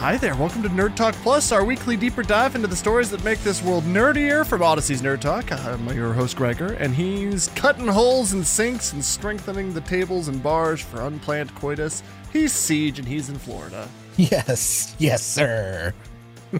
Hi there, welcome to Nerd Talk Plus, our weekly deeper dive into the stories that make this world nerdier from Audacy's Nerd Talk. I'm your host, Gregor, and he's cutting holes in sinks and strengthening the tables and bars for unplanned coitus. He's Siege, and he's in Florida. Yes, yes, sir.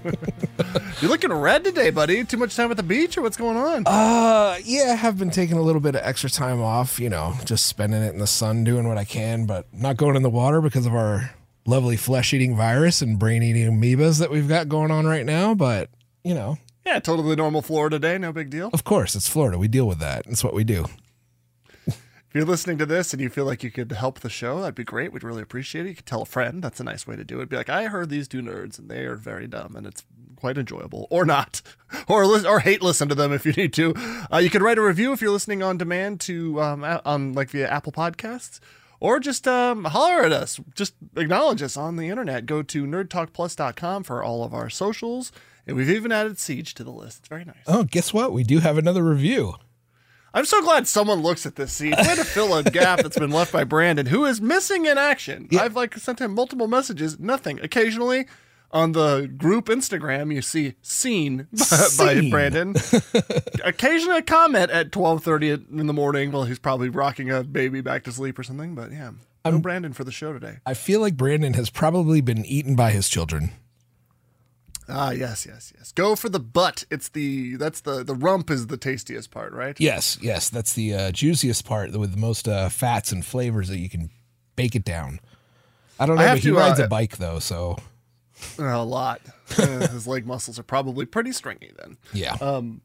You're looking red today, buddy. Too much time at the beach, or what's going on? Uh, yeah, I have been taking a little bit of extra time off, you know, just spending it in the sun, doing what I can, but not going in the water because of our lovely flesh eating virus and brain eating amoebas that we've got going on right now. But, you know, yeah, totally normal Florida day, no big deal. of course, it's Florida. We deal with that. It's what we do. If you're listening to this and you feel like you could help the show, that'd be great. We'd really appreciate it. You could tell a friend. That's a nice way to do it. Be like, I heard these two nerds and they are very dumb and it's quite enjoyable, or not, or or hate listen to them if you need to. Uh, you could write a review if you're listening on demand to um, on like via Apple Podcasts, or just um, holler at us. Just acknowledge us on the internet. Go to nerdtalkplus.com for all of our socials, and we've even added Siege to the list. It's very nice. Oh, guess what? We do have another review. I'm so glad someone looks at this scene. Way to fill a gap that's been left by Branden, who is missing in action. I've like sent him multiple messages, nothing. Occasionally on the group Instagram, you see seen by, by Branden. Occasionally a comment at 12:30 in the morning while he's probably rocking a baby back to sleep or something. But yeah, no Branden for the show today. I feel like Branden has probably been eaten by his children. Ah, yes, yes, yes. Go for the butt. It's the that's the the rump is the tastiest part, right? Yes, yes, that's the uh, juiciest part with the most uh, fats and flavors that you can bake it down. I don't I know, have but he to, rides uh, a bike though, so A lot. Uh, His leg muscles are probably pretty stringy then. yeah. Um,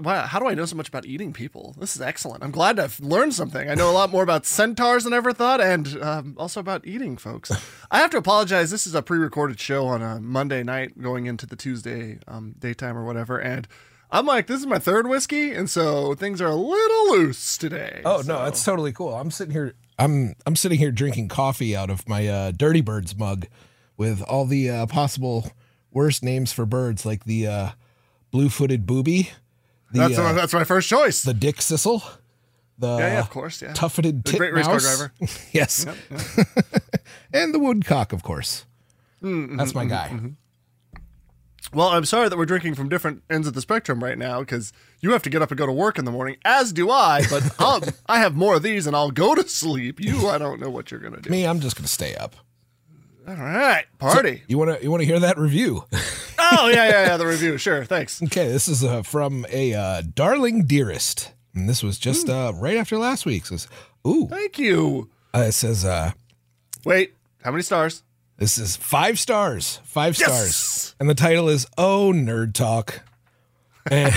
wow, how do I know so much about eating people? This is excellent. I'm glad I've learned something. I know a lot more about centaurs than I ever thought, and um, also about eating folks. I have to apologize. This is a pre-recorded show on a Monday night, going into the Tuesday um, daytime or whatever, and I'm like, this is my third whiskey, and so things are a little loose today. Oh no, that's totally cool. I'm sitting here. I'm I'm sitting here drinking coffee out of my uh, Dirty Birds mug, with all the uh, possible worst names for birds, like the uh, blue-footed booby. The, that's uh, that's my first choice. the dickcissel. The yeah, yeah, of course, yeah. tufted The great race car driver. yes, and the woodcock, of course. That's my guy. Well, I'm sorry that we're drinking from different ends of the spectrum right now because you have to get up and go to work in the morning, as do I. But I'll, I have more of these and I'll go to sleep. You, I don't know what you're gonna do. Me, I'm just gonna stay up. All right, party. You wanna you wanna hear that review? oh yeah, yeah, yeah. The review, sure. Thanks. Okay, this is uh, from a uh, darling dearest, and this was just uh, right after last week's. It says, "Ooh," Thank you. uh, it says, uh, Wait, how many stars? "This is five stars, five Yes! stars," and the title is "Oh Nerd Talk." And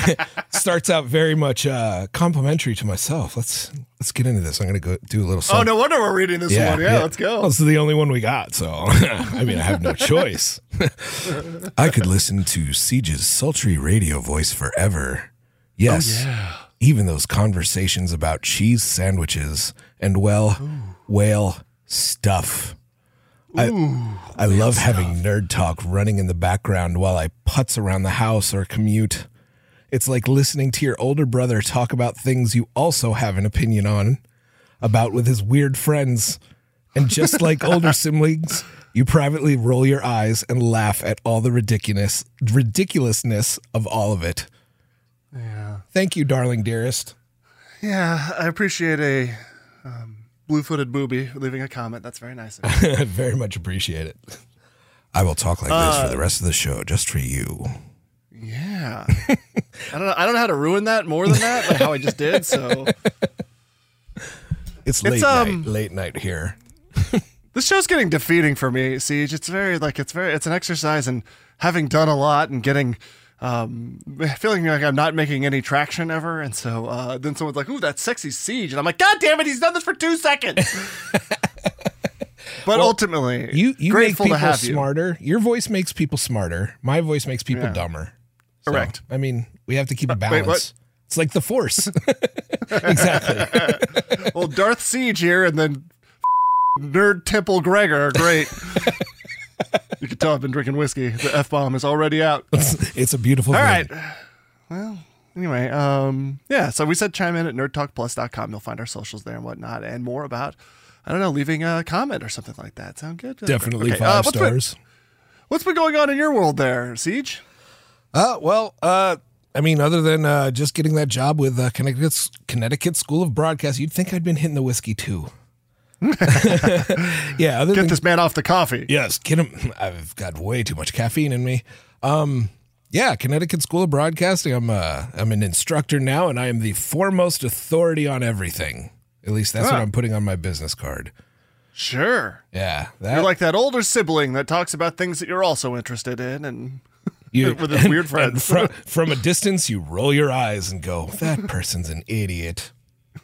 starts out very much uh, complimentary to myself. Let's let's get into this. I'm gonna go do a little. Oh, no wonder we're reading this one. Yeah, let's go. Well, this is the only one we got, so I mean, I have no choice. I could listen to Siege's sultry radio voice forever. Yes, even those conversations about cheese sandwiches and well, whale stuff. I, I love having nerd talk running in the background while I putz around the house or commute. It's like listening to your older brother talk about things you also have an opinion on, about with his weird friends. And just like older siblings, you privately roll your eyes and laugh at all the ridiculous ridiculousness of all of it. Yeah. Thank you, darling dearest. Yeah, I appreciate a um, blue footed booby leaving a comment. That's very nice. Of you. Very much appreciate it. I will talk like this for the rest of the show, just for you. Yeah. I don't know. I don't know how to ruin that more than that, but how I just did. So It's late It's, um, night, late night here. this show's getting defeating for me. Siege. It's very like it's very it's an exercise in having done a lot and getting um feeling like I'm not making any traction ever. And so uh then someone's like, "Ooh, that's sexy Siege," and I'm like, "God damn it, he's done this for two seconds." but ultimately, You you make people to have you. smarter. Your voice makes people smarter. My voice makes people Yeah. dumber. So, Correct. I mean, we have to keep a balance. what? It's like the force. exactly. well, Darth Siege here and then Nerd Temple Gregor great. you can tell I've been drinking whiskey. The F bomb is already out. it's a beautiful All right. Well, anyway, um, yeah, so we said chime in at nerdtalkplus.com. You'll find our socials there and whatnot and more about, I don't know, leaving a comment or something like that. Sound good? Definitely Okay, five uh, what's been- stars. what's been going on in your world there, Siege? Uh, well, uh, I mean, other than uh, just getting that job with uh, Connecticut Connecticut School of Broadcast, you'd think I'd been hitting the whiskey too. yeah, other Get than this man off the coffee. yes, get him. I've got way too much caffeine in me. Um, yeah, Connecticut School of Broadcasting. I'm uh, I'm an instructor now, and I am the foremost authority on everything. At least that's what Ah. I'm putting on my business card. Sure. Yeah, that, You're like that older sibling that talks about things that you're also interested in and you, with his weird friends. from, from a distance, you roll your eyes and go, "That person's an idiot."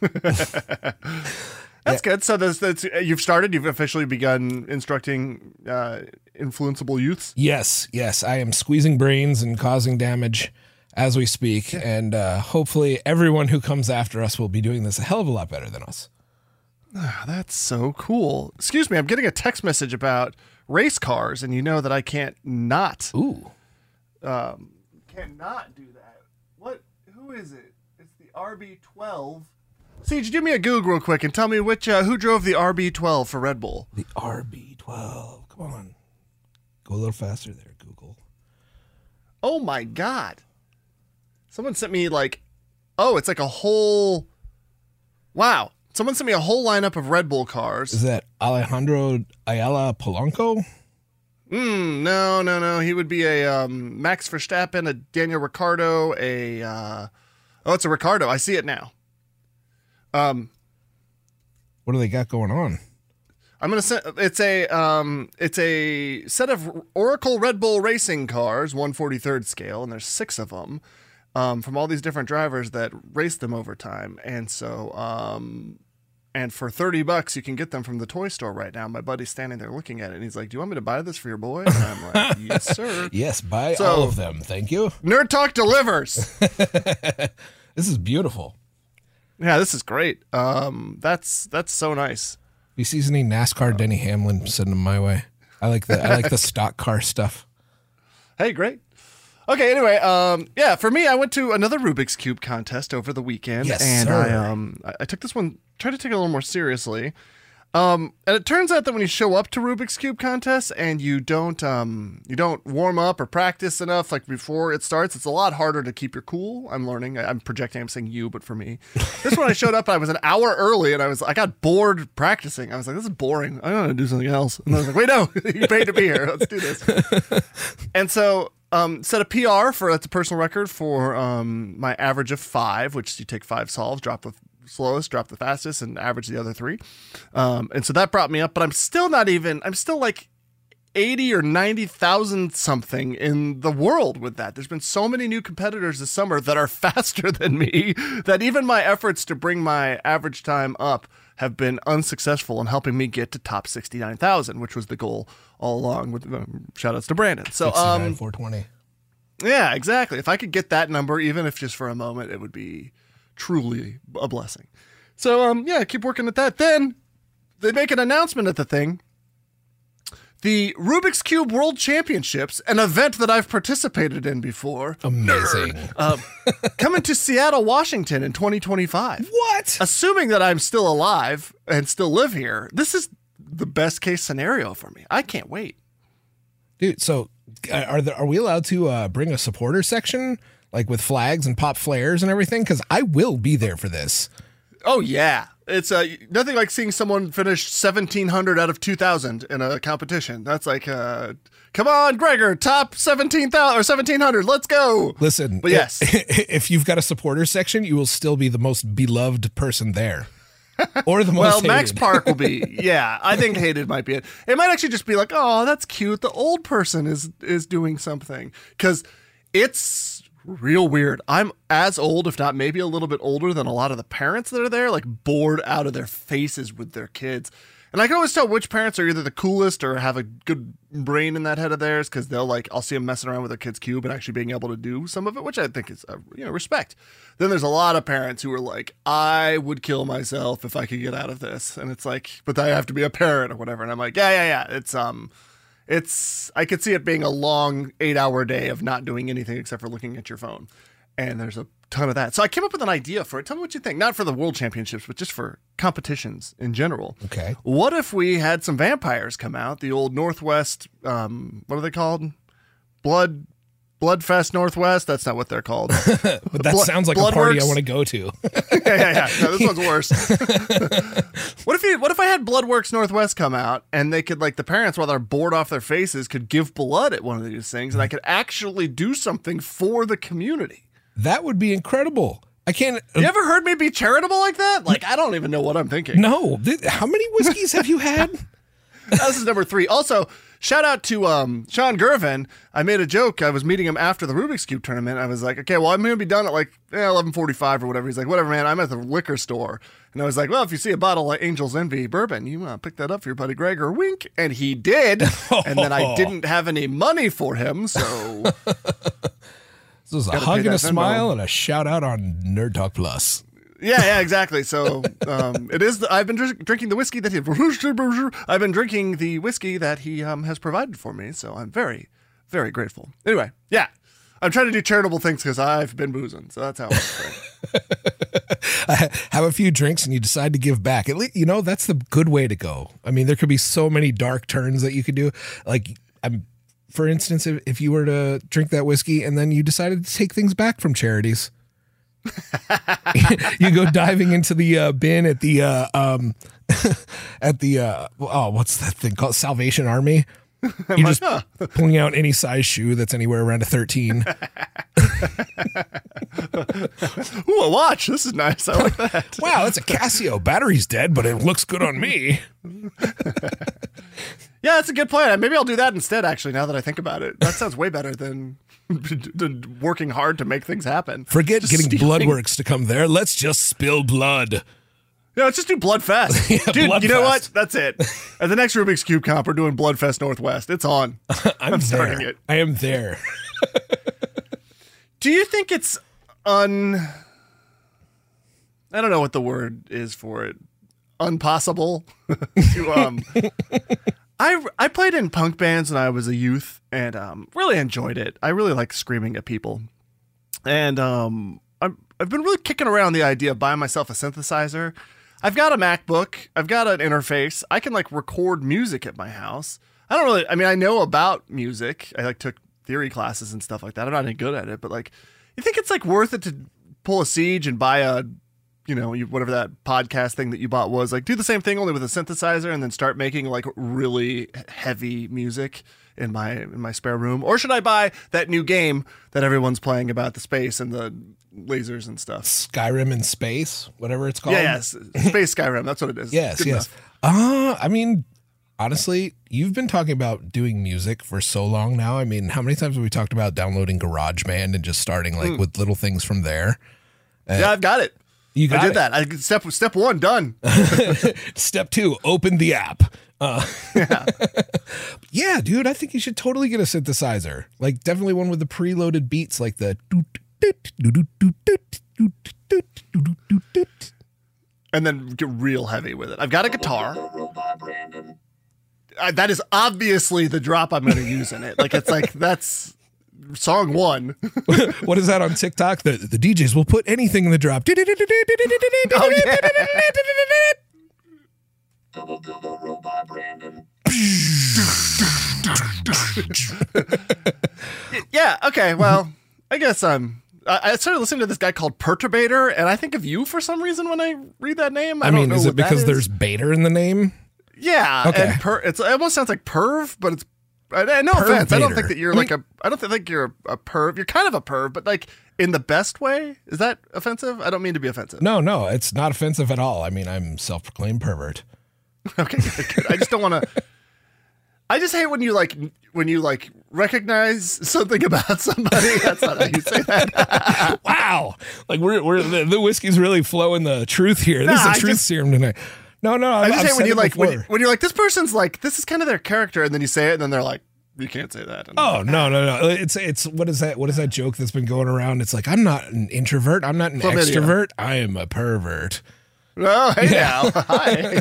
That's good. So that's, that's you've started. You've officially begun instructing uh, influenceable youths. Yes, yes, I am squeezing brains and causing damage as we speak, and uh, hopefully, everyone who comes after us will be doing this a hell of a lot better than us. Ah, That's so cool. Excuse me, I'm getting a text message about race cars, and you know that I can't not Ooh, cannot do that. What? Who is it? It's the RB12. Siege, do me a Google real quick and tell me which uh, who drove the RB12 for Red Bull. the RB12. Come on, go a little faster there, Google. Oh my god! Someone sent me like, oh, it's like a whole. Wow! Someone sent me a whole lineup of Red Bull cars. Is that Alejandro Ayala Polanco? Mm, no, no, no. He would be a um, Max Verstappen, a Daniel Ricciardo, a uh, oh, it's a Ricciardo. I see it now. Um, What do they got going on? I'm gonna send. It's a um, it's a set of Oracle Red Bull racing cars, 143rd scale, and there's six of them, um, from all these different drivers that race them over time. And so, um, and for 30 bucks, you can get them from the toy store right now. My buddy's standing there looking at it, and he's like, "Do you want me to buy this for your boy?" And I'm like, "Yes, sir." Yes, buy So- all of them. Thank you. Nerd Talk delivers. This is beautiful. yeah, this is great. Um, that's that's so nice. Be seasoning NASCAR Denny Hamlin, send them my way. I like the I like the stock car stuff. Hey, great. Okay, anyway, um, yeah, for me, I went to another Rubik's Cube contest over the weekend, Yes, and sir. I um, I, took this one, tried to take it a little more seriously. Um, and it turns out that when you show up to Rubik's Cube contests and you don't um, you don't warm up or practice enough, like before it starts, it's a lot harder to keep your cool. I'm learning. I, I'm projecting. I'm saying you, but for me, this one I showed up. I was an hour early, and I was I got bored practicing. I was like, this is boring. I want to do something else. And I was like, wait, no, you paid to be here. Let's do this. And so, um, set a PR for that's a personal record for um, my average of five, which you take five solves, drop the slowest, drop the fastest, and average the other three. Um, and so that brought me up, but I'm still not even. I'm still like. 80 or 90,000 something in the world with that. There's been so many new competitors this summer that are faster than me that even my efforts to bring my average time up have been unsuccessful in helping me get to top 69,000, which was the goal all along with um, shout outs to Branden. So, um, 420. yeah, exactly. If I could get that number, even if just for a moment, it would be truly a blessing. So, um, yeah, keep working at that. Then they make an announcement at the thing. The Rubik's Cube World Championships, an event that I've participated in before, Amazing. uh, coming to Seattle, Washington in 2025. What? Assuming that I'm still alive and still live here, this is the best case scenario for me. I can't wait. Dude, so uh, are there, are we allowed to uh, bring a supporter section like with flags and pop flares and everything? Because I will be there for this. Oh yeah, it's uh, nothing like seeing someone finish seventeen hundred out of two thousand in a competition. That's like, uh, come on, Gregor, top seventeen thousand or seventeen hundred. Let's go. Listen, But yes. if you've got a supporter section, you will still be the most beloved person there, or the most. Well, Max. Park will be. Yeah, I think hated might be it. It might actually just be like, oh, that's cute. The old person is is doing something because it's real weird. I'm as old, if not maybe a little bit older than a lot of the parents that are there, like bored out of their faces with their kids. And I can always tell which parents are either the coolest or have a good brain in that head of theirs because they'll like I'll see them messing around with their kid's cube and actually being able to do some of it, which I think is you know respect. Then there's a lot of parents who are like, I would kill myself if I could get out of this, and it's like, but I have to be a parent or whatever. And I'm like, yeah, yeah, yeah. It's um, it's I could see it being a long eight hour day of not doing anything except for looking at your phone. And there's a ton of that. So I came up with an idea for it. Tell me what you think. Not for the world championships, but just for competitions in general. Okay. What if we had some vampires come out? The old Northwest, um, what are they called? Blood, Bloodfest Northwest. That's not what they're called. But that Blood- sounds like a party I want to go to. yeah, yeah, yeah. No, this one's worse. what if you, what if I had Bloodworks Northwest come out and they could like the parents while they're bored off their faces could give blood at one of these things and I could actually do something for the community. That would be incredible. I can't. Uh, you ever heard me be charitable like that? Like I don't even know what I'm thinking. No. How many whiskeys have you had? this is number three. Also, shout out to um, Sean Gervin. I made a joke. I was meeting him after the Rubik's Cube tournament. I was like, okay, well, I'm going to be done at like eh, 11:45 or whatever. He's like, whatever, man. I'm at the liquor store. And I was like, well, if you see a bottle of Angel's Envy bourbon, you want to pick that up for your buddy Gregor. Wink. And he did. and then I didn't have any money for him, so This was a hug and a smile and a shout out on Nerd Talk Plus. Yeah, yeah, exactly. So um, it is. The, I've been dr- drinking the whiskey that he. I've been drinking the whiskey that he um, has provided for me. So I'm very, very grateful. Anyway, yeah, I'm trying to do charitable things because I've been boozing. So that's how. I'm have a few drinks and you decide to give back. At least you know that's the good way to go. I mean, there could be so many dark turns that you could do. Like, I'm, for instance, if, if you were to drink that whiskey and then you decided to take things back from charities, you go diving into the uh, bin at the uh, um, at the uh, oh, what's that thing called? Salvation Army. You just pulling out any size shoe that's anywhere around a 13. Ooh, a watch. This is nice. I like that. Wow, that's a Casio. Battery's dead, but it looks good on me. Yeah, that's a good plan. Maybe I'll do that instead. Actually, now that I think about it, that sounds way better than, than working hard to make things happen. Forget Just getting stealing- Bloodworks to come there. Let's just spill blood. Yeah, let's just do Bloodfest. Yeah, Dude, you know Bloodfest. what? That's it. At the next Rubik's Cube comp, we're doing Bloodfest Northwest. It's on. I'm, I'm starting it. I am there. Do you think it's un. I don't know what the word is for it. Unpossible to um. I I played in punk bands when I was a youth and um really enjoyed it. I really like screaming at people, and um I'm I've been really kicking around the idea of buying myself a synthesizer. I've got a MacBook. I've got an interface. I can like record music at my house. I don't really. I mean, I know about music. I like took theory classes and stuff like that. I'm not any good at it, but like, you think it's like worth it to pull a siege and buy a, you know, you, whatever that podcast thing that you bought was like, do the same thing only with a synthesizer and then start making like really heavy music in my in my spare room, or should I buy that new game that everyone's playing about the space and the lasers and stuff? Skyrim in space, whatever it's called. Yeah, yes, Space Skyrim. That's what it is. Yes, Good yes. enough. Uh, I mean, honestly, you've been talking about doing music for so long now. I mean, how many times have we talked about downloading GarageBand and just starting like Hmm. with little things from there? yeah, I've got it. You got I did it. that. I step step one done. Step two, open the app. Uh, yeah. dude, I think you should totally get a synthesizer. Like, definitely one with the preloaded beats, like the. and then get real heavy with it. I've got a guitar. Uh, that is obviously the drop I'm going to use in it. Like it's like that's song one. what is that on TikTok? The the DJs will put anything in the drop. Oh yeah. yeah. Okay. Well, I guess I'm I I started listening to this guy called Perturbator, and I think of you for some reason when I read that name. I, I, mean, is it because there's Bader in the name? Yeah, Okay. and per, it's it almost sounds like perv, but it's No offense. I don't think that you're like a. I don't think you're a, perv. You're kind of a perv, but like in the best way. Is that offensive? I don't mean to be offensive. No, no, it's not offensive at all. I mean, I'm self-proclaimed pervert. Okay, good, good. I just don't want to. I just hate when you like when you like recognize something about somebody. That's not how you say that. wow, like we're we're the, the whiskey's really flowing the truth here. This Nah, is a truth just- serum tonight. No, no, I just I've hate when you like when, before. when you're like this person's like this is kind of their character, and then you say it, and then they're like you can't say that. Oh no no no! It's it's what is that? What is that joke that's been going around? It's like I'm not an introvert. I'm not an Chlamydia. extrovert. I am a pervert. Oh, hey now, hi.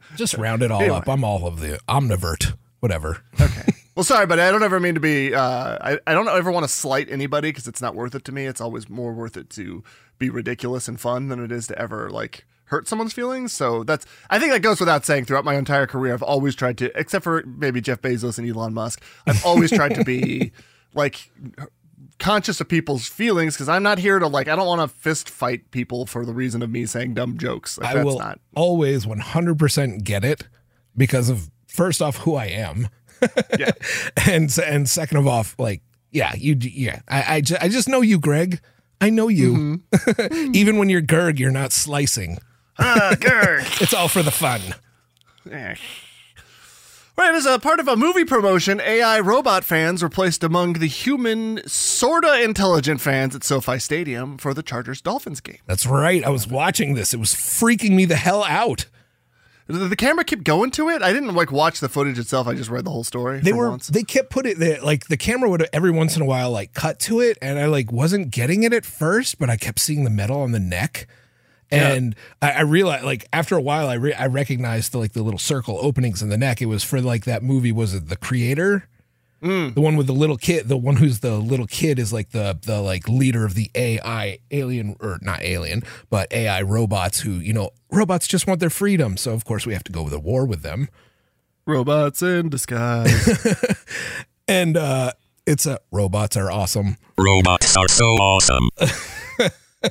Just round it all Anyway. up. I'm all of the omnivert. Whatever. Okay. Well, sorry, but I don't ever mean to be. Uh, I I don't ever want to slight anybody because it's not worth it to me. It's always more worth it to be ridiculous and fun than it is to ever like hurt someone's feelings. So that's. I think that goes without saying. Throughout my entire career, I've always tried to, except for maybe Jeff Bezos and Elon Musk. I've always tried to be like conscious of people's feelings because I'm not here to like. I don't want to fist fight people for the reason of me saying dumb jokes. Like, I that's will not. always 100% get it because of first off who I am, Yeah. and and second of off, like yeah, you yeah, I I, ju- I just know you, Greg. I know you. Mm-hmm. Even when you're Gerg, you're not slicing. Ah. It's all for the fun. Eh. Right, as a part of a movie promotion, AI robot fans were placed among the human, sorta intelligent fans at SoFi Stadium for the Chargers Dolphins game. That's right. I was watching this. It was freaking me the hell out. The camera kept going to it? I didn't like watch the footage itself. I just read the whole story. They were once. they kept putting the like the camera would every once in a while like cut to it and I like wasn't getting it at first, but I kept seeing the metal on the neck. And I, I realized, like after a while, I re- I recognized the like the little circle openings in the neck. It was for like that movie. Was it The Creator? Mm. The one with the little kid, the one who's the little kid is like the the like leader of the AI alien or not alien, but AI robots who you know robots just want their freedom. So of course we have to go to war with them. robots in disguise. And uh it's a robots are awesome. Robots are so awesome.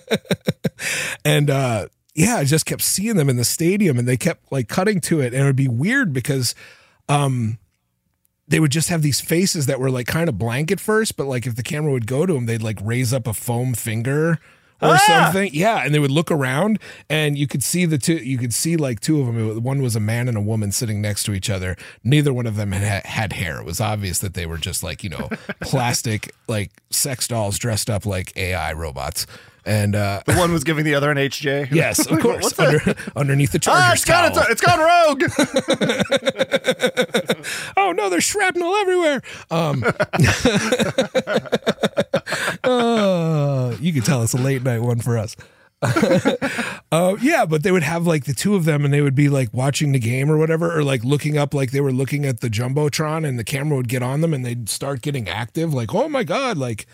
And uh yeah, I just kept seeing them in the stadium and they kept like cutting to it and it would be weird because um they would just have these faces that were like kind of blank at first, but like if the camera would go to them, they'd like raise up a foam finger or something. Yeah, and they would look around and you could see the two you could see like two of them. One was a man and a woman sitting next to each other. Neither one of them had had hair. It was obvious that they were just like, you know, plastic like sex dolls dressed up like AI robots. And uh the one was giving the other an HJ. Yes, of course. Under, underneath the Ah, Chargers it's gone, it's, it's gone rogue. oh no, there's shrapnel everywhere. Um, uh, you can tell it's a late night one for us. uh, yeah, but they would have like the two of them, and they would be like watching the game or whatever, or like looking up, like they were looking at the jumbotron, and the camera would get on them, and they'd start getting active, like oh my god, like.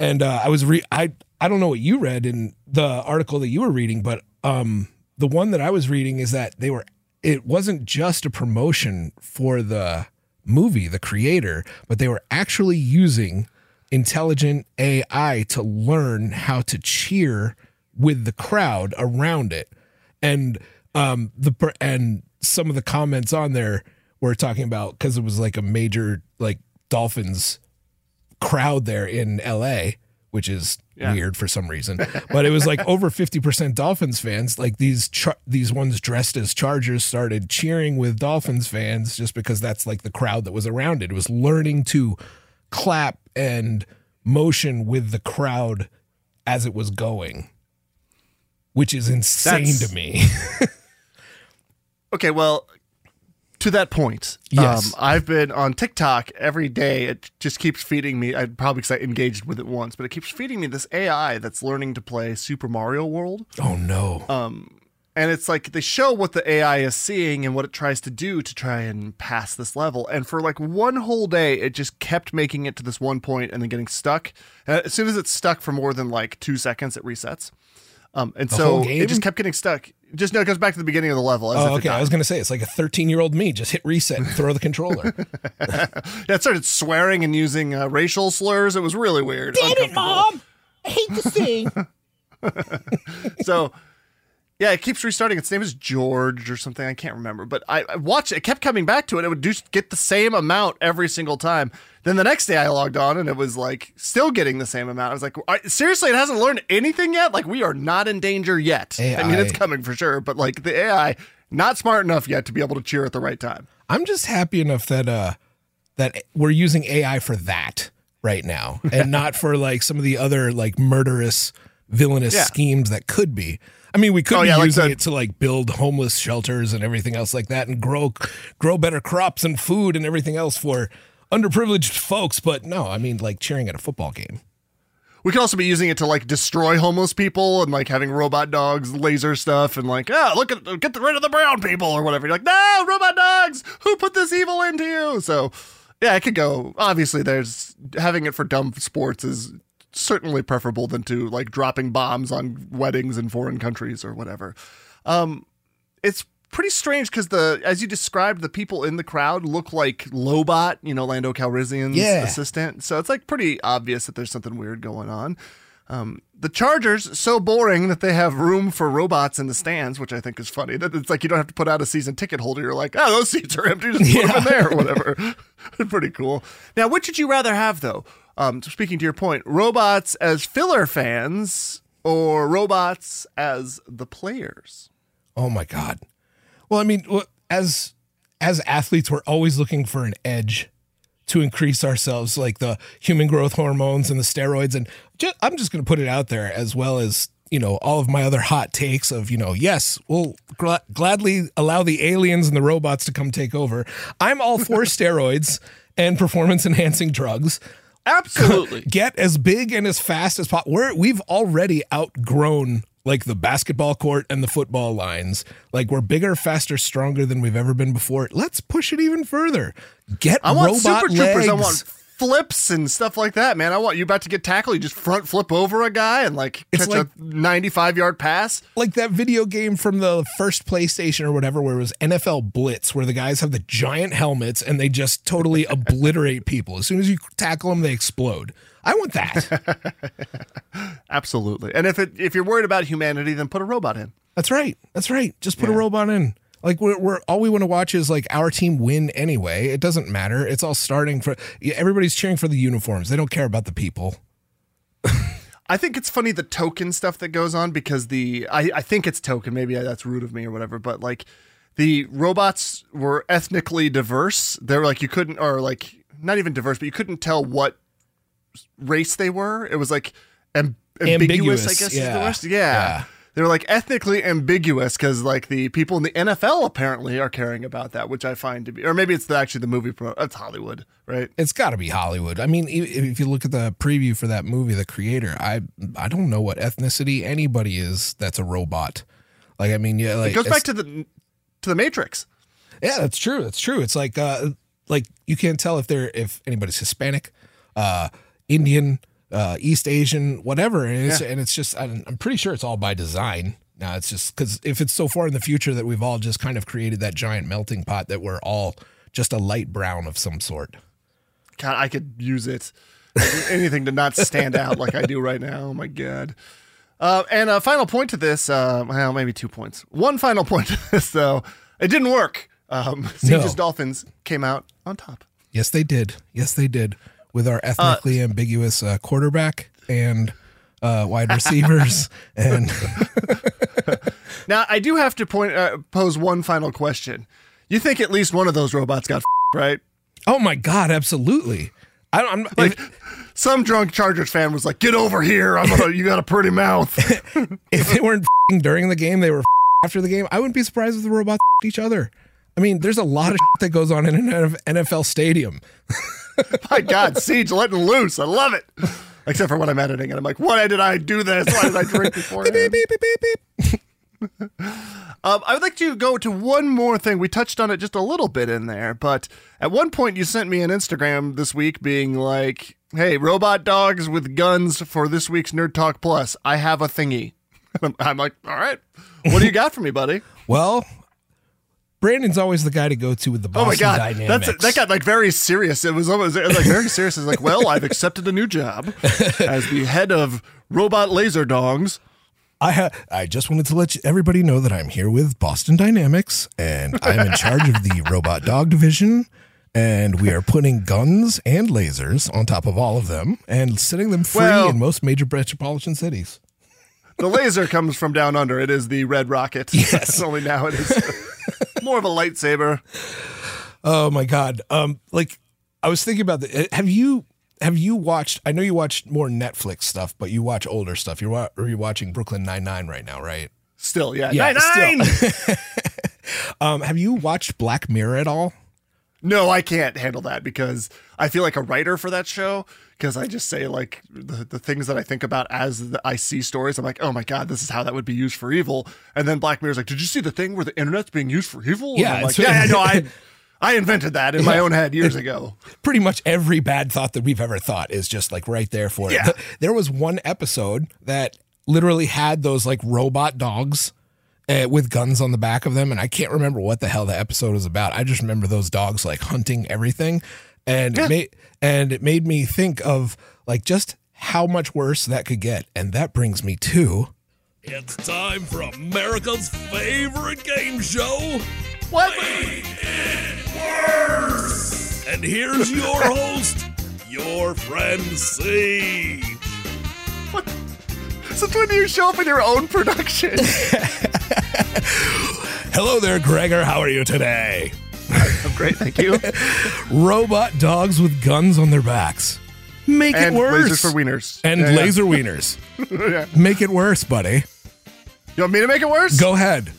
And uh, I was re I I don't know what you read in the article that you were reading, but um, the one that I was reading is that they were it wasn't just a promotion for the movie, the creator, but they were actually using intelligent AI to learn how to cheer with the crowd around it. And um the and some of the comments on there were talking about cuz it was like a major like Dolphins crowd there in LA, which is Yeah. weird for some reason. But it was like over 50% Dolphins fans. Like these char- these ones dressed as Chargers started cheering with Dolphins fans just because that's like the crowd that was around it. It was learning to clap and motion with the crowd as it was going, which is insane That's- to me. Okay, well, to that point, Yes. um, I've been on TikTok every day. It just keeps feeding me. I probably because I engaged with it once, but it keeps feeding me this AI that's learning to play Super Mario World. oh no. Um, and it's like they show what the AI is seeing and what it tries to do to try and pass this level. And for like one whole day, it just kept making it to this one point and then getting stuck. Uh, as soon as it's stuck for more than like two seconds, it resets. Um, and The so it just kept getting stuck. just no, it goes back to the beginning of the level. As Oh, if okay. I was gonna say it's like a 13 year old me. Just hit reset and throw the controller. yeah, it started swearing and using uh, racial slurs. It was really weird. Damn it, mom! I hate this thing. so yeah, it keeps restarting. Its name is George or something. I can't remember, but I, I watched. It kept coming back to it. It would just get the same amount every single time. Then the next day I logged on and it was like still getting the same amount. I was like, seriously, it hasn't learned anything yet. Like we are not in danger yet. I mean, it's coming for sure, but like the AI not smart enough yet to be able to cheer at the right time. I'm just happy enough that uh that we're using AI for that right now and not for like some of the other like murderous villainous Yeah. schemes that could be. I mean, we could Oh, be yeah, like using the- it to like build homeless shelters and everything else like that and grow grow better crops and food and everything else for underprivileged folks, but no, I mean like cheering at a football game. We could also be using it to like destroy homeless people and like having robot dogs laser stuff and like, ah, look at get rid of the brown people or whatever. You're like, no, robot dogs, who put this evil into you? So yeah, it could go. Obviously, there's having it for dumb sports is certainly preferable than to like dropping bombs on weddings in foreign countries or whatever. Um, it's pretty strange because the as you described, the people in the crowd look like Lobot, you know, Lando Calrissian's Yeah. assistant. So it's like pretty obvious that there's something weird going on. Um, the Chargers so boring that they have room for robots in the stands, which I think is funny. That it's like you don't have to put out a season ticket holder. You're like, oh, those seats are empty. Just put them in there or whatever. Pretty cool. Now, which would you rather have though? Um, speaking to your point, robots as filler fans or robots as the players? Oh my god. Well, I mean, as as athletes, we're always looking for an edge to increase ourselves, like the human growth hormones and the steroids. And ju- I'm just going to put it out there, as well as you know all of my other hot takes of you know, yes, we'll gla- gladly allow the aliens and the robots to come take over. I'm all for steroids and performance enhancing drugs. Absolutely. Get as big and as fast as possible. We've already outgrown like the basketball court and the football lines. Like we're bigger, faster, stronger than we've ever been before. Let's push it even further. Get I want robot super troopers. I want flips and stuff like that, man. I want you about to get tackled. You just front flip over a guy and like It's catch like- a 95 yard pass. like that video game from the first PlayStation or whatever, where it was NFL Blitz, where the guys have the giant helmets and they just totally obliterate people. As soon as you tackle them, they explode. I want that. Absolutely. And if it if you're worried about humanity, then put a robot in. That's right. That's right. Just put a robot in. Like we're, we're all we want to watch is like our team win anyway. It doesn't matter. It's all starting for everybody's cheering for the uniforms. They don't care about the people. I think it's funny the token stuff that goes on because the I, I think it's token, maybe that's rude of me or whatever, but like the robots were ethnically diverse. They're like you couldn't or like not even diverse, but you couldn't tell what race they were. It was like am- ambiguous, I Ambiguous, guess is the yeah. worst. Yeah. Yeah. They were like ethnically ambiguous because like the people in the NFL apparently are caring about that, which I find to be, or maybe it's the, actually the movie. Pro, that's Hollywood, right? It's got to be Hollywood. I mean, if if you look at the preview for that movie, the creator, I I don't know what ethnicity anybody is that's a robot. Like, I mean, yeah, like it goes back to the to the Matrix. Yeah, that's true. That's true. It's like uh like you can't tell if they're if anybody's Hispanic, uh Indian, uh East Asian, whatever. And it's Yeah. and it's just I'm, I'm pretty sure it's all by design. Now it's just cuz if it's so far in the future that we've all just kind of created that giant melting pot that we're all just a light brown of some sort. God, I could use it. Anything to not stand out like I do right now. Oh my god. Uh, and a final point to this, uh, well, maybe two points. One final point to this, though, it didn't work. Um, Siege's No. Dolphins came out on top. Yes, they did. Yes, they did with our ethnically ambiguous uh, quarterback and uh, wide receivers and Now, I do have to point uh, pose one final question. You think at least one of those robots got right? Oh my god, absolutely. I don't I'm, Like some drunk Chargers fan was like, "Get over here! I'm gonna, you got a pretty mouth." if they weren't f***ing during the game, they were f***ing after the game. I wouldn't be surprised if the robots each other. I mean, there's a lot of that goes on in an NFL stadium. My God, Siege letting loose. I love it. Except for when I'm editing and I'm like, why did I do this? Why did I drink before? beep, beep, beep, beep, beep. Um, I would like to go to one more thing. We touched on it just a little bit in there, but at one point you sent me an Instagram this week being like, hey, robot dogs with guns for this week's Nerd Talk Plus. I have a thingy. I'm, I'm like, all right, what do you got for me, buddy? Well, Branden's always the guy to go to with the Boston oh my god, Dynamics. that's that got like very serious. It was almost it was, like very serious. It's like, well, I've accepted a new job as the head of robot laser dongs. I ha- I just wanted to let you, everybody know that I'm here with Boston Dynamics, and I'm in charge of the robot dog division. And we are putting guns and lasers on top of all of them and setting them free Well- in most major metropolitan cities. The laser comes from down under. It is the red rocket. Yes. Only now it is more of a lightsaber. Oh my god! Um, like I was thinking about the. Have you have you watched? I know you watched more Netflix stuff, but you watch older stuff. You're wa- are you watching Brooklyn Nine Nine right now, right? Still, yeah, Yeah, nine nine. still. Um, have you watched Black Mirror at all? No, I can't handle that because I feel like a writer for that show because I just say like the, the things that I think about as the, I see stories. I'm like, oh my god, this is how that would be used for evil. And then Black Mirror's like, did you see the thing where the internet's being used for evil? And Yeah, I'm like, yeah, I know. I I invented that in my own head years ago. pretty much every bad thought that we've ever thought is just like right there for it. Yeah. Th- There was one episode that literally had those like robot dogs uh, with guns on the back of them, and I can't remember what the hell the episode was about. I just remember those dogs like hunting everything, and it made and it made me think of like just how much worse that could get, and that brings me to. It's time for America's favorite game show. What? Make it worse. And here's your host, your friend Siege. So when do you show up in your own production? Hello there, Gregor. How are you today? I'm great, thank you. Robot dogs with guns on their backs. Make And it worse. lasers for wieners. And Yeah, yeah. laser wieners. Yeah. Make it worse, buddy. You want me to make it worse? Go ahead.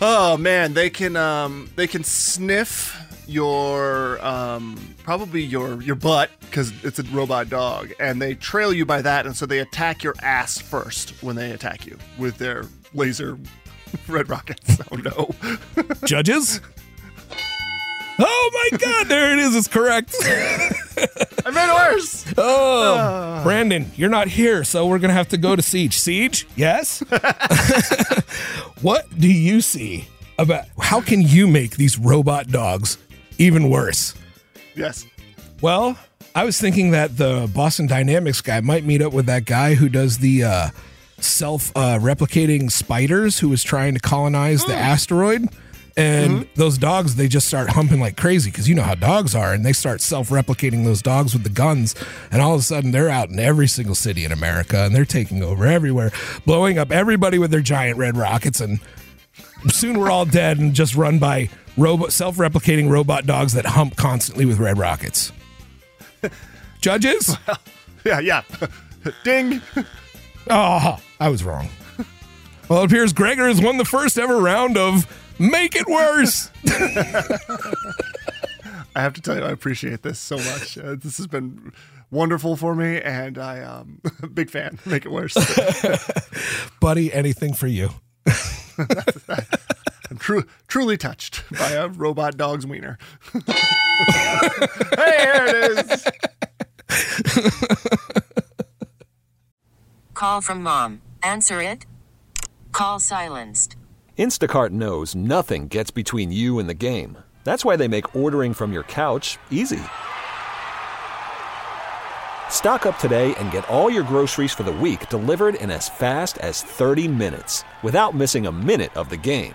Oh man, they can um they can sniff your um probably your your butt because it's a robot dog and they trail you by that and so they attack your ass first when they attack you with their laser red rockets. Oh no. Judges? Oh my God, there it is. It's correct. I made it worse. Oh, Branden, you're not here, so we're going to have to go to Siege. Siege, yes? what do you see about how can you make these robot dogs even worse? Yes. Well, I was thinking that the Boston Dynamics guy might meet up with that guy who does the uh, self uh, replicating spiders who was trying to colonize the asteroid. And those dogs, they just start humping like crazy because you know how dogs are. And they start self replicating those dogs with the guns. And all of a sudden, they're out in every single city in America and they're taking over everywhere, blowing up everybody with their giant red rockets. And soon we're all dead and just run by robot, self replicating robot dogs that hump constantly with red rockets. Judges? Yeah, yeah. Ding. Oh, I was wrong. Well, it appears Gregor has won the first ever round of Make It Worse. I have to tell you, I appreciate this so much. Uh, this has been wonderful for me, and I um big fan. Make it worse. Buddy, anything for you. I'm tru- truly touched by a robot dog's wiener. hey, here it is. Call from mom. Answer it. Call silenced. Instacart knows nothing gets between you and the game. That's why they make ordering from your couch easy. Stock up today and get all your groceries for the week delivered in as fast as 30 minutes without missing a minute of the game.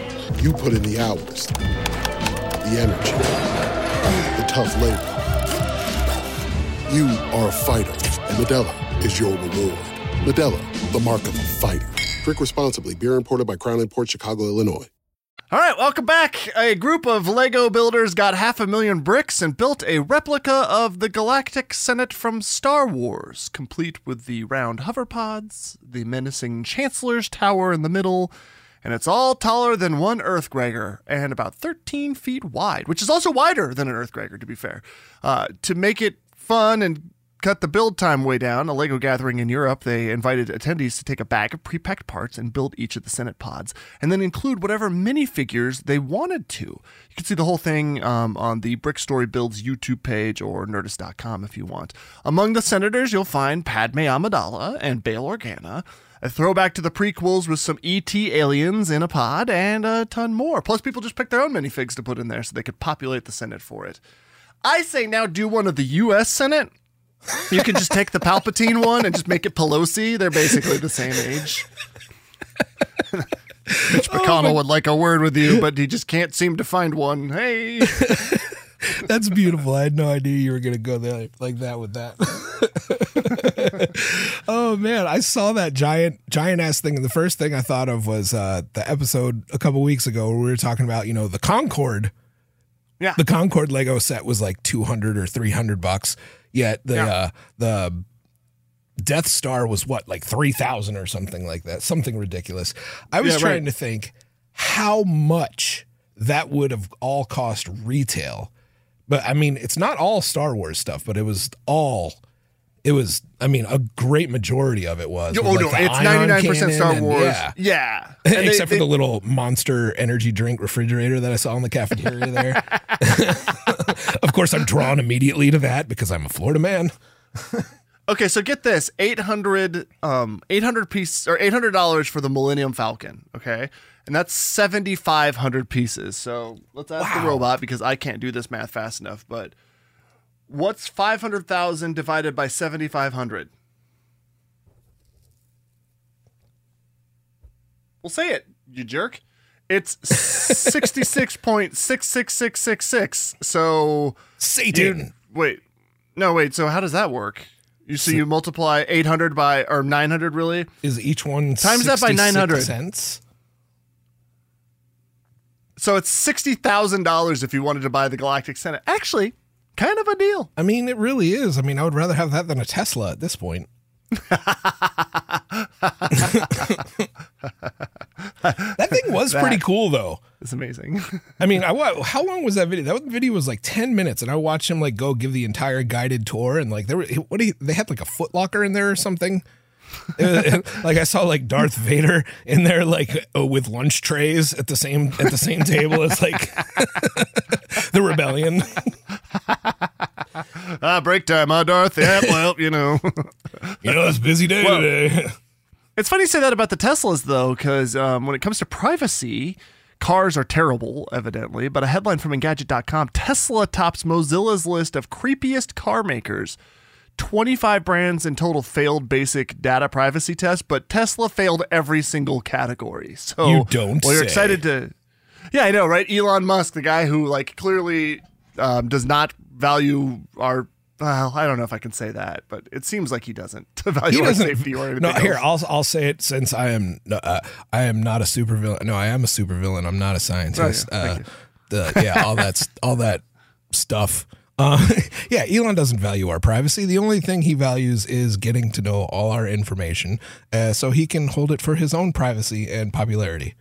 You put in the hours, the energy, the tough labor. You are a fighter, and Modelo is your reward. Modelo, the mark of a fighter. Drink responsibly. Beer imported by Crown Port Chicago, Illinois. All right, welcome back. A group of Lego builders got half a million bricks and built a replica of the Galactic Senate from Star Wars, complete with the round hover pods, the menacing Chancellor's Tower in the middle, and it's all taller than one Earthgregor and about 13 feet wide, which is also wider than an Earthgregor, to be fair. Uh, to make it fun and cut the build time way down, a Lego gathering in Europe, they invited attendees to take a bag of pre-packed parts and build each of the Senate pods, and then include whatever minifigures they wanted to. You can see the whole thing um, on the Brick Story Builds YouTube page or Nerdist.com if you want. Among the senators, you'll find Padme Amidala and Bail Organa. A throwback to the prequels with some ET aliens in a pod and a ton more. Plus, people just picked their own minifigs to put in there so they could populate the Senate for it. I say now do one of the U.S. Senate. You can just take the Palpatine one and just make it Pelosi. They're basically the same age. Mitch oh, McConnell would like a word with you, but he just can't seem to find one. Hey. That's beautiful. I had no idea you were going to go there like that with that. oh man, I saw that giant giant ass thing and the first thing I thought of was uh the episode a couple weeks ago where we were talking about, you know, the Concorde. Yeah. The Concorde Lego set was like 200 or 300 bucks. Yet the Yeah. uh the Death Star was what, like 3000 or something like that. Something ridiculous. I was Yeah, right. trying to think how much that would have all cost retail. But I mean, it's not all Star Wars stuff, but it was all. It was, I mean, a great majority of it was. Oh, with, no, it's 99% canon Star and- Wars. yeah. Yeah. And they- Except they- for the little monster energy drink refrigerator that I saw in the cafeteria there. of course, I'm drawn immediately to that because I'm a Florida man. Okay, so get this: eight hundred, um, eight hundred piece or eight hundred dollars for the Millennium Falcon. Okay, and that's seventy five hundred pieces. So let's ask the robot because I can't do this math fast enough. But what's five hundred thousand divided by seventy five hundred? Well, say it, you jerk. It's sixty six point six six six six six. So Satan. you- wait, no, wait. So how does that work? You so you multiply eight hundred by or nine hundred really? Is each one Times that by 900. cents? So it's sixty thousand dollars if you wanted to buy the Galactic Senate. Actually, kind of a deal. I mean, it really is. I mean, I would rather have that than a Tesla at this point. that thing was pretty cool, though. It's amazing. I mean, I how long was that video? That video was like ten minutes, and I watched him like go give the entire guided tour, and like there were what do you, they had like a Foot Locker in there or something. Like I saw like Darth Vader in there, like uh, with lunch trays at the same at the same table as like the rebellion. ah, break time, huh, Darth? Yeah, well, you know. You know, it's busy day Well, today. It's funny you say that about the Teslas, though, because um, when it comes to privacy, cars are terrible, evidently. But a headline from Engadget.com Tesla tops Mozilla's list of creepiest car makers. 25 brands in total failed basic data privacy tests, but Tesla failed every single category. So You don't Well, you're say. excited to. Yeah, I know, right? Elon Musk, the guy who like clearly um, does not value our. Well, I don't know if I can say that, but it seems like he doesn't value he doesn't. safety or anything. no, here. I'll I'll say it since I am uh, I am not a supervillain. No, I am a supervillain. I'm not a scientist. Oh, yeah. uh, the yeah, all that all that stuff. Uh, yeah, Elon doesn't value our privacy. The only thing he values is getting to know all our information, uh, so he can hold it for his own privacy and popularity.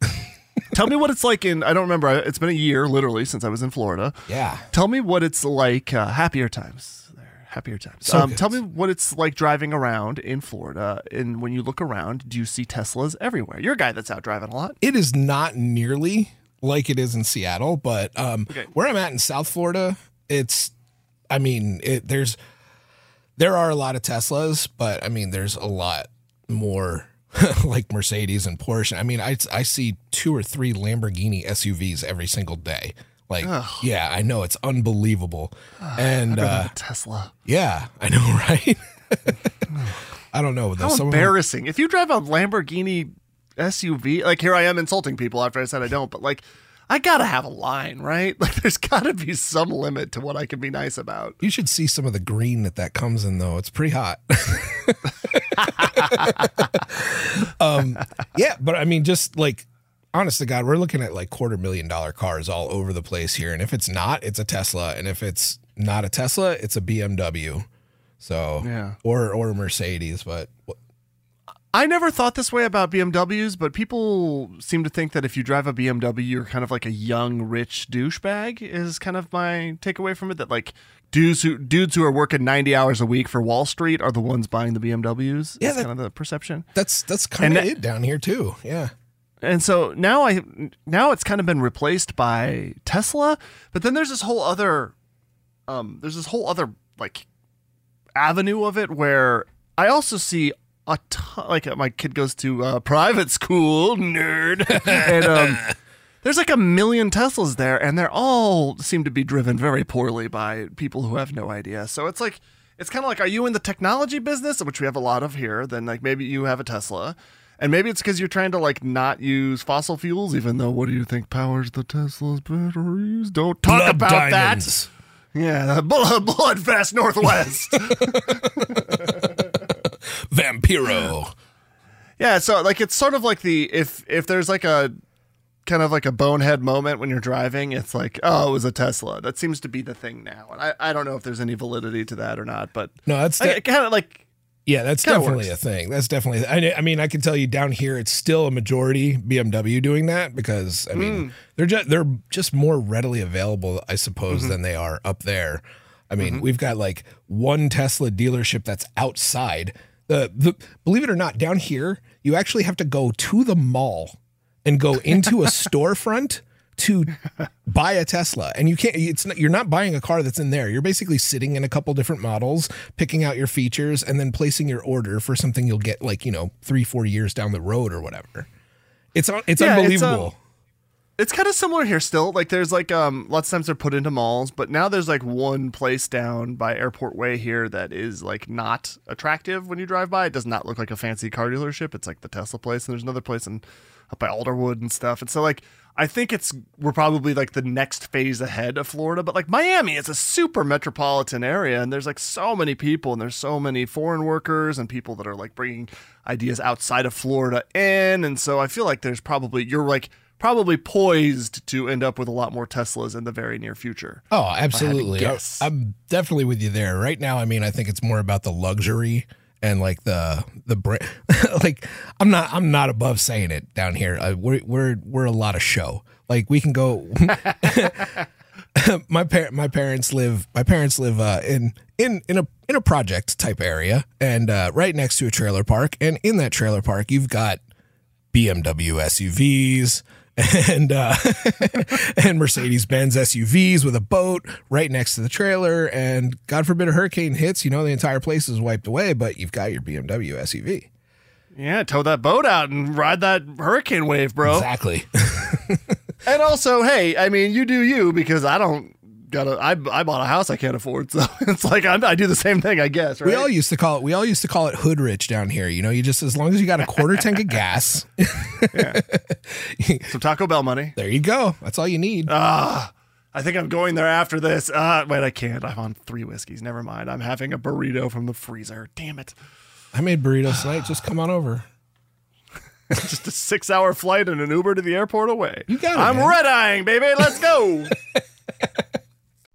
Tell me what it's like in. I don't remember. It's been a year, literally, since I was in Florida. Yeah. Tell me what it's like. Uh, happier times. Happier times. So um, tell me what it's like driving around in Florida. And when you look around, do you see Teslas everywhere? You're a guy that's out driving a lot. It is not nearly like it is in Seattle, but um, where I'm at in South Florida, it's, I mean, it, there's, there are a lot of Teslas, but I mean, there's a lot more like Mercedes and Porsche. I mean, I, I see two or three Lamborghini SUVs every single day. Like, Ugh. yeah, I know it's unbelievable. and uh, Tesla. yeah, I know, right? I don't know. though. How Some of them- embarrassing! If you drive a Lamborghini SUV, like here I am insulting people after I said I don't, but like I gotta have a line, right? Like, there's gotta be some limit to what I can be nice about. You should see some of the green that that comes in, though. It's pretty hot. um, yeah, but I mean, just like, honest to God, we're looking at like quarter million dollar cars all over the place here. And if it's not, it's a Tesla. And if it's not a Tesla, it's a BMW. So, Yeah. or, or Mercedes. But I never thought this way about BMWs, but people seem to think that if you drive a BMW, you're kind of like a young, rich douchebag. Is kind of my takeaway from it. That like dudes who dudes who are working ninety hours a week for Wall Street are the ones buying the BMWs. Yeah, is that- kind of the perception. that's, that's kind of it down here, too. Yeah. And so now I now it's kind of been replaced by Tesla, but then there's this whole other um there's this whole other like avenue of it where I also see a ton like my kid goes to uh, private school, nerd. and um there's like a million Teslas there and they're all seem to be driven very poorly by people who have no idea. So it's like it's kind of like are you in the technology business, which we have a lot of here, then like maybe you have a Tesla. And maybe it's because you're trying to like not use fossil fuels, even though what do you think powers the Tesla's batteries? Don't talk Blood about diamonds. that. Yeah, blood, blood fast northwest. Vampiro. yeah, so like it's sort of like the if if there's like a kind of like a bonehead moment when you're driving, it's like oh it was a Tesla. That seems to be the thing now, and I, I don't know if there's any validity to that or not, but No, that's I, kind of like Yeah, that's definitely works. a thing. That's definitely. I, I mean, I can tell you down here, it's still a majority BMW doing that because I mean, Mm. they're just they're just more readily available, I suppose, Mm-hmm. than they are up there. I mean, we've got like one Tesla dealership that's outside. The the believe it or not, down here, you actually have to go to the mall and go into a storefront to buy a Tesla. And you can't it's not, you're not buying a car that's in there. You're basically sitting in a couple different models picking out your features and then placing your order for something you'll get like you know 3 4 years down the road or whatever. It's it's Yeah, it's, unbelievable. um, It's kind of similar here still. Like there's like um lots of times they're put into malls, but now there's like one place down by Airport Way here that is like not attractive when you drive by. It does not look like a fancy car dealership. It's like the Tesla place, and there's another place in up by Alderwood and stuff. And so like I think it's we're probably like the next phase ahead of Florida, but like Miami is a super metropolitan area and there's like so many people and there's so many foreign workers and people that are like bringing ideas outside of Florida in and so I feel like there's probably you're like probably poised to end up with a lot more Teslas in the very near future. Oh, absolutely. I'm definitely with you there. Right now, I mean, I think it's more about the luxury and like the the brand. like, I'm not I'm not above saying it down here. Uh, we're we're we're a lot of show. Like, we can go. my par- my parents live my parents live uh, in in in a in a project type area and uh, right next to a trailer park. And in that trailer park, you've got BMW SUVs and uh, and Mercedes Benz SUVs with a boat right next to the trailer. And God forbid a hurricane hits, you know the entire place is wiped away, but you've got your BMW SUV. Yeah, tow that boat out and ride that hurricane wave, bro. Exactly. And also, hey, I mean, you do you because I don't got a. I I bought a house I can't afford, so it's like I, I do the same thing, I guess. Right? We all used to call it. We all used to call it hood rich down here. You know, you just as long as you got a quarter tank of gas, Some Taco Bell money. there you go. That's all you need. Ah, I think I'm going there after this. Uh, wait, I can't. I'm on three whiskeys. Never mind. I'm having a burrito from the freezer. Damn it! I made burritos tonight. Just come on over. Just a six-hour flight and an Uber to the airport away. You got it. I'm red eyeing, baby. Let's go.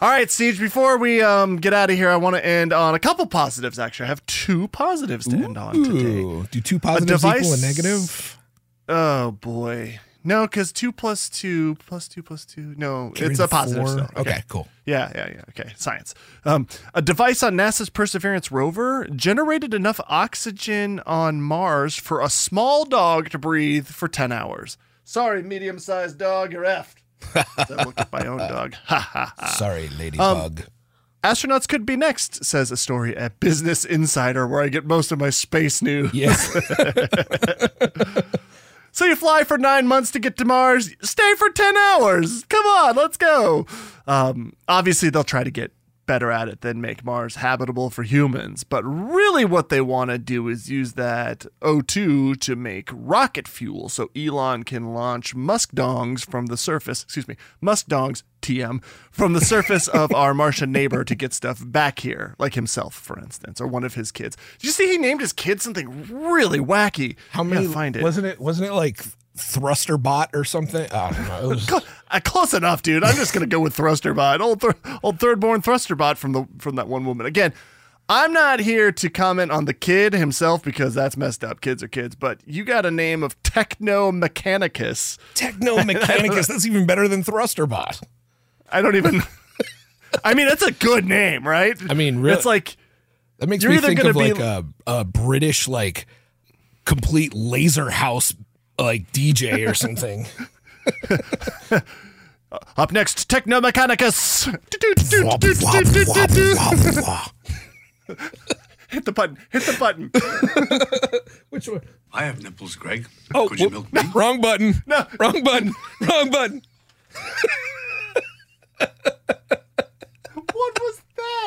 All right, Siege. Before we um, get out of here, I want to end on a couple positives. Actually, I have two positives to end on today. Do two positives equal a negative? Oh boy, no, because two plus two plus two plus two. No, it's a positive. still. Okay, cool. Yeah, yeah, yeah. Okay, science. Um, a device on NASA's Perseverance rover generated enough oxygen on Mars for a small dog to breathe for ten hours. Sorry, medium sized dog, you're effed. I looked at my own dog. Sorry, ladybug. Astronauts could be next, says a story at Business Insider, where I get most of my space news. Yes. so you fly for nine months to get to Mars, stay for 10 hours. Come on, let's go. Um, obviously, they'll try to get better at it than make Mars habitable for humans. But really, what they want to do is use that O2 to make rocket fuel so Elon can launch musk dongs from the surface, excuse me, musk dongs, TM, from the surface of our Martian neighbor to get stuff back here, like himself, for instance, or one of his kids. Did you see he named his kid something really wacky? How many? find it? Wasn't it? Wasn't it like thruster bot or something? I don't know. Was, uh, close enough, dude. I'm just gonna go with Thrusterbot, old th- old third born Thrusterbot from the from that one woman. Again, I'm not here to comment on the kid himself because that's messed up. Kids are kids, but you got a name of Techno Mechanicus. Techno Mechanicus. That's even better than thrusterbot. I don't even. I mean, that's a good name, right? I mean, really, it's like that makes me think of be- like a, a British like complete laser house like DJ or something. up next, Techno Mechanicus. Hit the button. Hit the button. Which one? I have nipples, Greg. Oh, Could you whoop, milk me? wrong button. No, wrong button. Wrong button.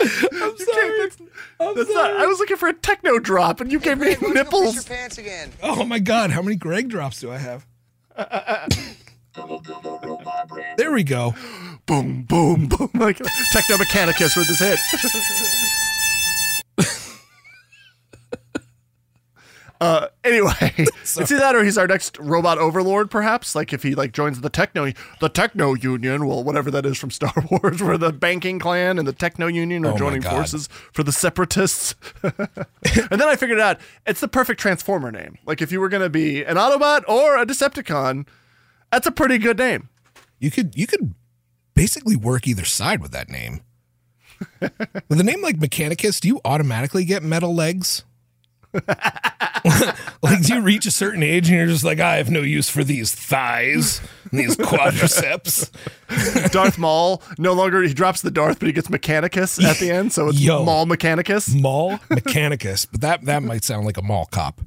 What was that? I'm You sorry. can't- that's- that's not- I was looking for a techno drop, and you gave me nipples. pants again. Oh my God! How many Greg drops do I have? There we go. boom, boom, boom, like Techno Mechanicus with his hit. uh, anyway, it's either that or he's our next robot overlord, perhaps. Like if he like joins the Techno, the Techno Union, well, whatever that is from Star Wars, where the banking clan and the Techno Union are Oh joining forces for the Separatists. and then I figured out it's the perfect Transformer name. Like if you were gonna be an Autobot or a Decepticon, that's a pretty good name. You could you could basically work either side with that name. with a name like Mechanicus, do you automatically get metal legs? like, do you reach a certain age and you're just like, I have no use for these thighs and these quadriceps? Darth Maul no longer he drops the Darth, but he gets Mechanicus at the end, so it's Yo. Maul Mechanicus. Mall Mechanicus, but that that might sound like a mall cop.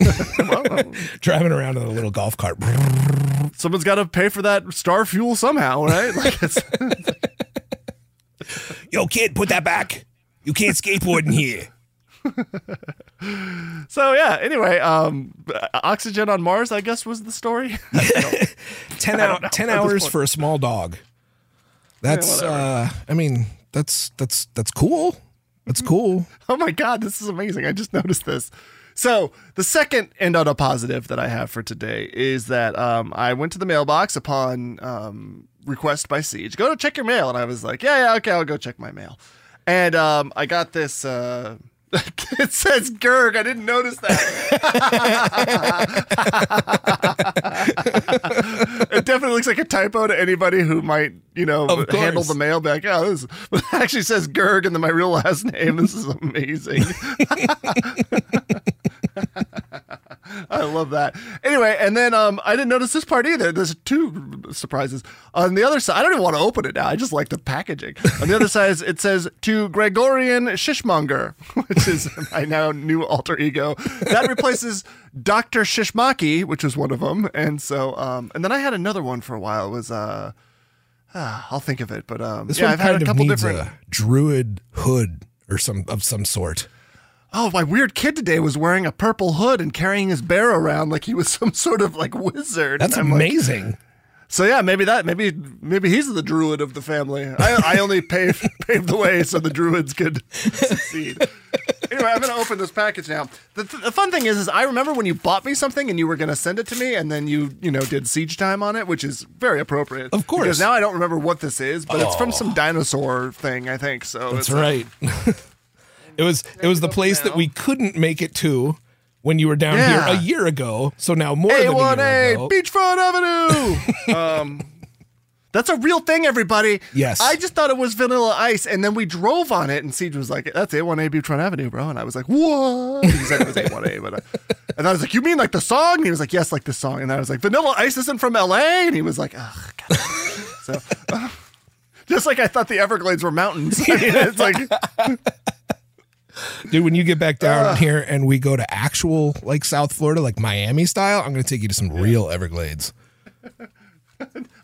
Driving around in a little golf cart. Someone's got to pay for that star fuel somehow, right? Like it's Yo, kid, put that back. You can't skateboard in here. so yeah. Anyway, um, oxygen on Mars, I guess, was the story. 10, I hou- don't know 10 hours for a small dog. That's whatever. uh I mean, that's that's that's cool. That's cool. Oh my god, this is amazing! I just noticed this. So the second end on a positive that I have for today is that um, I went to the mailbox upon um, request by Siege. Go to check your mail, and I was like, yeah, yeah, okay, I'll go check my mail. And um, I got this. Uh, it says Gerg. I didn't notice that. it definitely looks like a typo to anybody who might, you know, Of handle course. the mail. Be like, oh, this actually says Gerg and then my real last name. This is amazing. I love that. Anyway, and then um, I didn't notice this part either. There's two surprises. On the other side, I don't even want to open it now. I just like the packaging. On the other side, it says to Gregorian Shishmonger, which is my now new alter ego. That replaces Dr. Shishmaki, which was one of them. And so, um, and then I had another one for a while. It was, uh, ah, I'll think of it. But um, This yeah, one I've had kind a of couple needs different. a druid hood or some of some sort. Oh, my weird kid today was wearing a purple hood and carrying his bear around like he was some sort of like wizard. That's I'm like, amazing. so yeah, maybe that maybe maybe he's the druid of the family. I, I only paved paved the way so the druids could succeed. Anyway, I'm gonna open this package now. The, the fun thing is, is I remember when you bought me something and you were gonna send it to me, and then you you know did siege time on it, which is very appropriate. Of course. because now I don't remember what this is, but it's from Oh. some dinosaur thing, I think. So That's like- right. it was it was the place that we couldn't make it to when you were down Yeah. here a year ago. So now more than a year A1A ago. Beachfront Avenue. um, That's a real thing, everybody. Yes. I just thought it was Vanilla Ice, and then we drove on it, and Siege was like, "That's A1A Buttron Avenue, bro." And I was like, "What?" He said it was A1A, but, uh, and I was like, "You mean like the song?" And he was like, "Yes, like the song." And I was like, "Vanilla Ice isn't from LA," and he was like, "Ugh." God. so, uh, just like I thought the Everglades were mountains. I mean, it's like, Dude, when you get back down here and we go to actual like South Florida, like Miami style, I'm gonna take you to some real Everglades.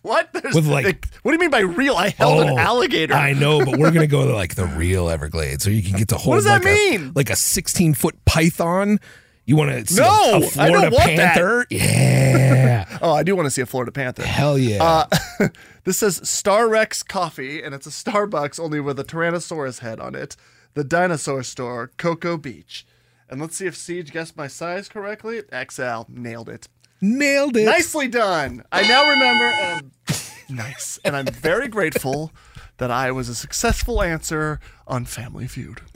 What? There's, With, like- what do you mean by real? I held an Oh, alligator. I know, but we're gonna go to like the real Everglades, so you can get to hold What does that like a- mean? like a 16 foot python. You want to see a- No, a, I Florida want that. Yeah, Oh, I do want to see a Florida Panther. hell yeah. Uh, this says Star Rex Coffee, and it's a Starbucks only with a Tyrannosaurus head on it. The Dinosaur Store, Cocoa Beach. And let's see if Siege guessed my size correctly. XL, nailed it. Nailed it. Nicely done. I now remember. Um, nice, and I'm very grateful that I was a successful answer on Family Feud.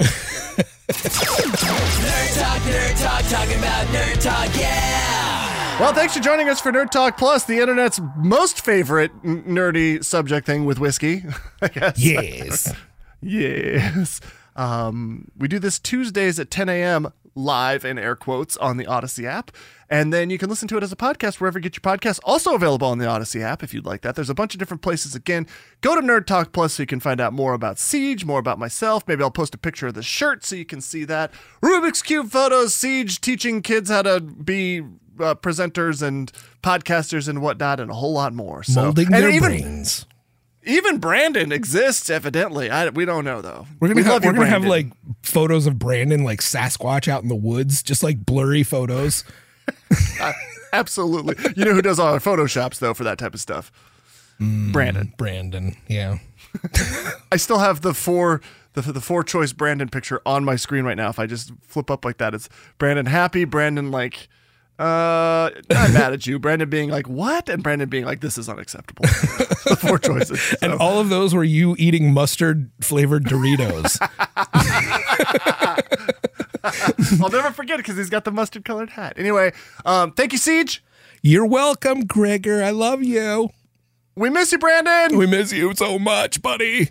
Nerd Talk, Nerd Talk, talking about Nerd Talk, yeah! Well, thanks for joining us for Nerd Talk Plus, the internet's most favorite n- nerdy subject thing with whiskey. I guess. yes. Yes. Um, we do this Tuesdays at 10 a.m. live in air quotes on the Audacy app. And then you can listen to it as a podcast wherever you get your podcasts. Also available on the Audacy app if you'd like that. There's a bunch of different places. Again, go to Nerd Talk Plus so you can find out more about Siege, more about myself. Maybe I'll post a picture of the shirt so you can see that. Rubik's Cube photos, Siege teaching kids how to be uh, presenters and podcasters and whatnot, and a whole lot more. So, Molding and their even, brains. Even Branden exists, evidently. I, we don't know though. We're gonna we have, we're gonna have like photos of Branden like Sasquatch out in the woods, just like blurry photos. Absolutely. You know who does all our photoshops though for that type of stuff? Mm, Branden. Branden, yeah. I still have the four the, the four choice Branden picture on my screen right now. If I just flip up like that, it's Branden happy, Branden like uh I'm mad at you, Branden being like, what? And Branden being like, this is unacceptable. the four choices. And all of those were you eating mustard flavored Doritos. I'll never forget it because he's got the mustard colored hat. Anyway, um, thank you, Siege. You're welcome, Gregor. I love you. We miss you, Branden. We miss you so much, buddy.